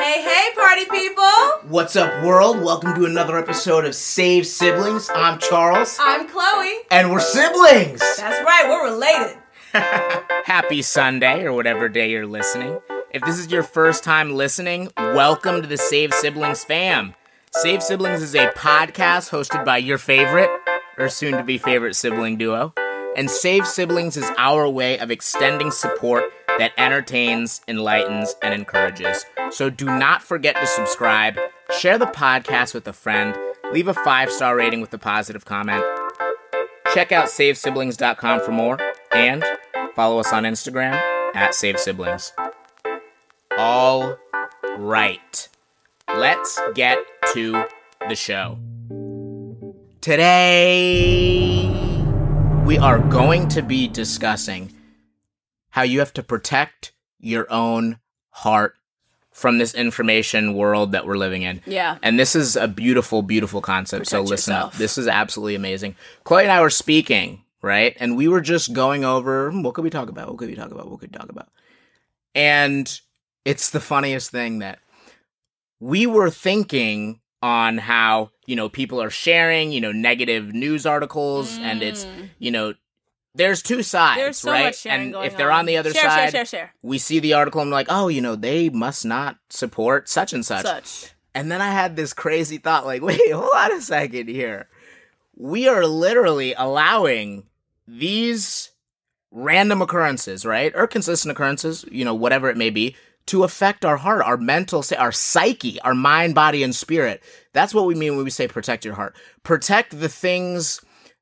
Hey, hey, party people! What's up, world? Welcome to another episode of Save Siblings. I'm Charles, I'm Chloe. and we're siblings. That's right, we're related. Happy Sunday or whatever day you're listening. If this is your first time listening, welcome to the Save Siblings fam. Save Siblings is a podcast hosted by your favorite or soon to be favorite sibling duo. And Save Siblings is our way of extending support that entertains, enlightens, and encourages. So do not forget to subscribe, share the podcast with a friend, leave a five star rating with a positive comment. Check out savesiblings.com for more and follow us on Instagram at savesiblings. All right, let's get to the show. Today, we are going to be discussing how you have to protect your own heart from this information world that we're living in. Yeah. And this is a beautiful, beautiful concept. so listen yourself. up. This is absolutely amazing. Chloe and I were speaking, right? And we were just going over hmm, what could we talk about? What could we talk about? What could we talk about? And it's the funniest thing that we were thinking on how, you know, people are sharing, you know, negative news articles and it's, you know, there's two sides. There's so right? much sharing and if they're on the other share, side, share, share, share. we see the article and I'm like, oh, you know, they must not support such and such. Such. And then I had this crazy thought like, wait, hold on a second here. We are literally allowing these random occurrences, right? Or consistent occurrences, you know, whatever it may be, to affect our heart, our mental state, our psyche, our mind, body, and spirit. That's what we mean when we say protect your heart. Protect the things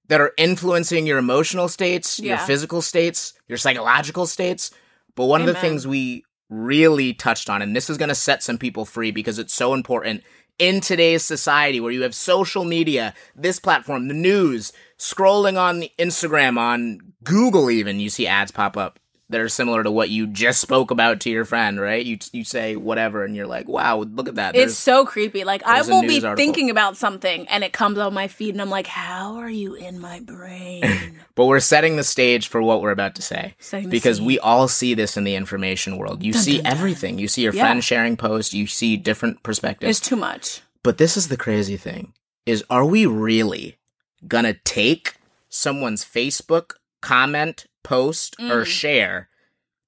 that are influencing your emotional states, your physical states, your psychological states. But one of the things we really touched on, and this is going to set some people free because it's so important in today's society where you have social media, this platform, the news, scrolling on Instagram, on Google, even you see ads pop up that are similar to what you just spoke about to your friend, right? You you say whatever, and you're like, "Wow, look at that." It's so creepy. Like I will be article. thinking about something and it comes on my feed and I'm like, how are you in my brain? but we're setting the stage for what we're about to say the because scene. we all see this in the information world. You see everything. You see your Yeah. friend sharing posts. You see different perspectives. it's too much. But this is the crazy thing is are we really gonna take someone's Facebook comment, post, or Mm. share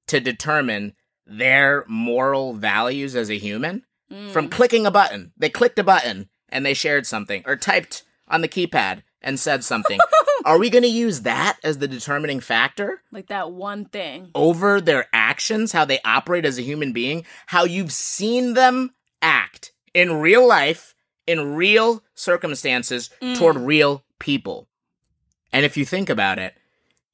to determine their moral values as a human? Mm. From clicking a button. They clicked a button and they shared something or typed on the keypad and said something. are we gonna use that as the determining factor? Like that one thing. over their actions, how they operate as a human being, how you've seen them act in real life, in real circumstances, toward real people. And if you think about it,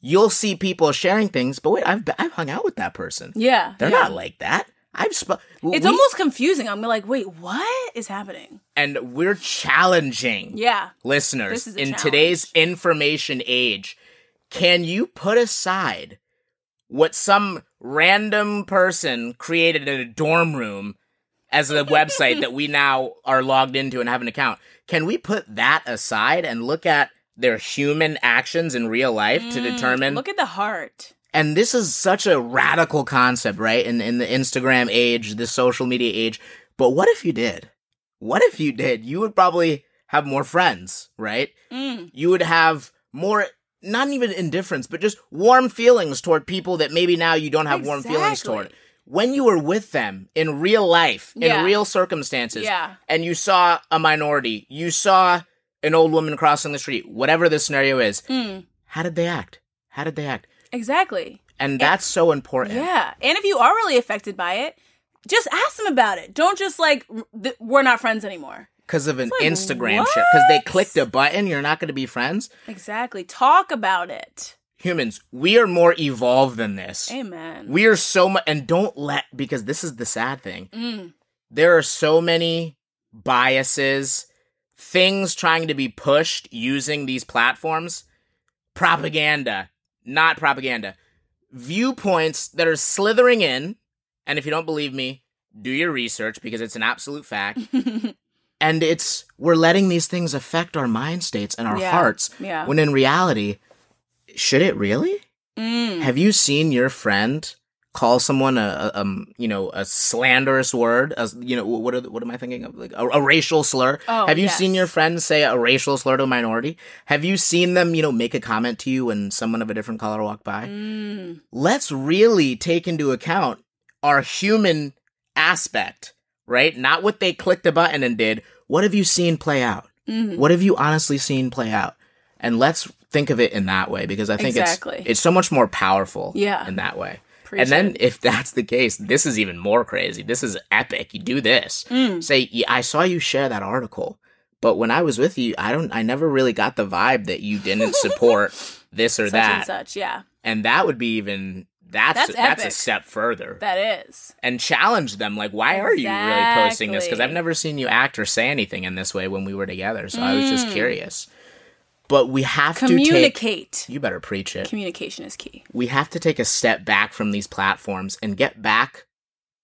you'll see people sharing things, but wait, I've, I've hung out with that person. Yeah. They're yeah. not like that. I've sp- It's we- almost confusing. I'm like, wait, what is happening? and we're challenging Yeah. listeners This is a in challenge. today's information age can you put aside what some random person created in a dorm room as a website that we now are logged into and have an account can we put that aside and look at their human actions in real life to determine Mm, Look at the heart. and this is such a radical concept, right? In in the Instagram age, the social media age. But what if you did? What if you did? You would probably have more friends, right? Mm. You would have more not even indifference, but just warm feelings toward people that maybe now you don't have warm feelings toward. When you were with them in real life, Yeah. in real circumstances, Yeah. and you saw a minority, you saw an old woman crossing the street, whatever the scenario is, Mm. how did they act? How did they act? Exactly. And that's so important. Yeah. And if you are really affected by it, just ask them about it. Don't just like, th- we're not friends anymore. because of an like, Instagram share. Because they clicked a button, you're not going to be friends. Exactly. Talk about it. Humans, we are more evolved than this. Amen. We are so much, and don't let because this is the sad thing. Mm. There are so many biases, things trying to be pushed using these platforms, propaganda, not propaganda, viewpoints that are slithering in. And if you don't believe me, do your research because it's an absolute fact. and it's we're letting these things affect our mind states and our Yeah, hearts yeah. when in reality should it really Mm. have you seen your friend call someone a, a um you know a slanderous word as you know what are the, what am I thinking of like a, a racial slur? Oh, Have you yes. seen your friends say a racial slur to a minority? Have you seen them you know make a comment to you when someone of a different color walked by? Mm. let's really take into account our human aspect, right? Not what they clicked a button and did. What have you seen play out? Mhm. What have you honestly seen play out? And let's think of it in that way because I think Exactly. it's it's so much more powerful Yeah. in that way. Preach and then if that's the case, this is even more crazy. This is epic. You do this. Mm. Say, "Yeah, I saw you share that article, but when I was with you, I don't I never really got the vibe that you didn't support this or such that and such. Yeah, and that would be even that's That's that's, a step further that is. and challenge them like why are you really posting this because i've never seen you act or say anything in this way when we were together so i was just Mm. curious but we have to take Communicate. you better preach it Communication is key. we have to take a step back from these platforms and get back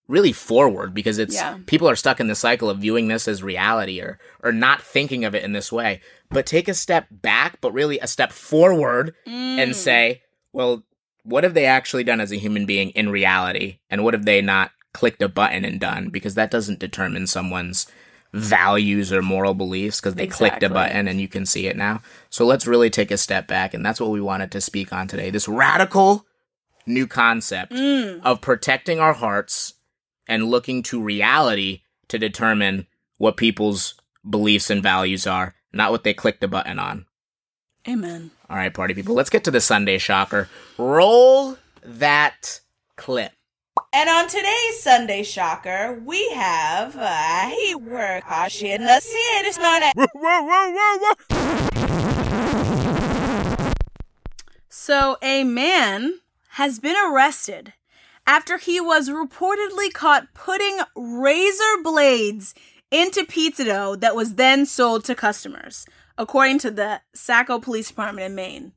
really forward because it's Yeah. people are stuck in the cycle of viewing this as reality or or not thinking of it in this way but take a step back but really a step forward Mm. and say well what have they actually done as a human being in reality and what have they not clicked a button and done because that doesn't determine someone's values or moral beliefs because they clicked a button and you can see it now so let's really take a step back and that's what we wanted to speak on today this radical new concept Mm. of protecting our hearts and looking to reality to determine what people's beliefs and values are, not what they clicked the button on. Amen. All right, party people, let's get to the Sunday shocker. Roll that clip. And on today's Sunday Shocker, we have uh, he work harsh in the city. It's not a So, a man has been arrested after he was reportedly caught putting razor blades into pizza dough that was then sold to customers, according to the Saco Police Department in Maine.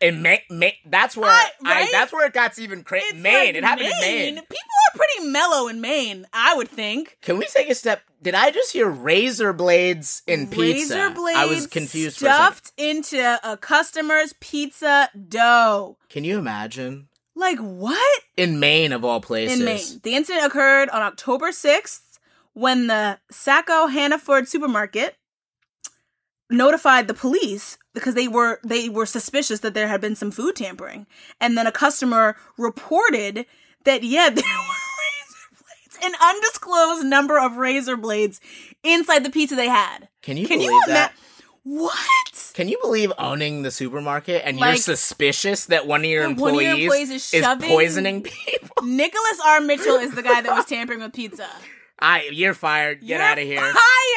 In Maine, Maine that's where I- I, right? that's where it got even crazy. Maine, like it happened in Maine. People are pretty mellow in Maine, I would think. Can we take a step? Did I just hear razor blades in pizza? Razor blades I was confused for a second. stuffed into a customer's pizza dough. Can you imagine? Like what? In Maine, of all places. in Maine. The incident occurred on October 6th when the Saco Hannaford supermarket notified the police because they were they were suspicious that there had been some food tampering. And then a customer reported that yeah, there were razor blades, an undisclosed number of razor blades inside the pizza they had. Can you Can believe you that? what? Can you believe owning the supermarket and you're suspicious that one of your one of employees, your employees is is, poisoning people? Nicholas R. Mitchell is the guy that was tampering with pizza. I, you're fired. Get You're out of here.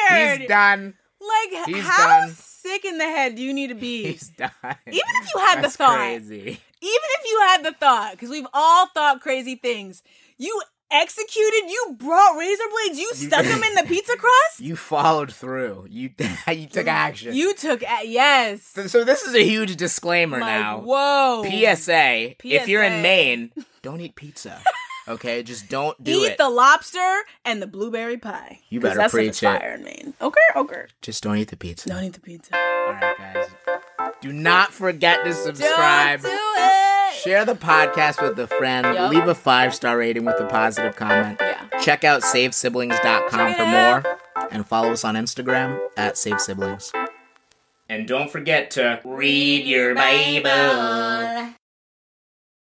Fired. He's done. Like, He's how done. sick in the head do you need to be? He's done. Even if you had the thought, crazy. even if you had the thought, because we've all thought crazy things, you executed, you brought razor blades, you stuck them in the pizza crust. You followed through. You you took action. You took a- yes. so, so this is a huge disclaimer Like, now. whoa. PSA, If you're in Maine, don't eat pizza. Okay, just don't do Eat it. the lobster and the blueberry pie. You better that stuff preach is it. in Okay, okay. just don't eat the pizza. Don't eat the pizza. All right, guys. Do not forget to subscribe. Don't do it. Share the podcast with a friend. Yup. Leave a five star rating with a positive comment. Yeah. Check out savesiblings.com for more. And follow us on Instagram at savesiblings. And don't forget to read your Bible.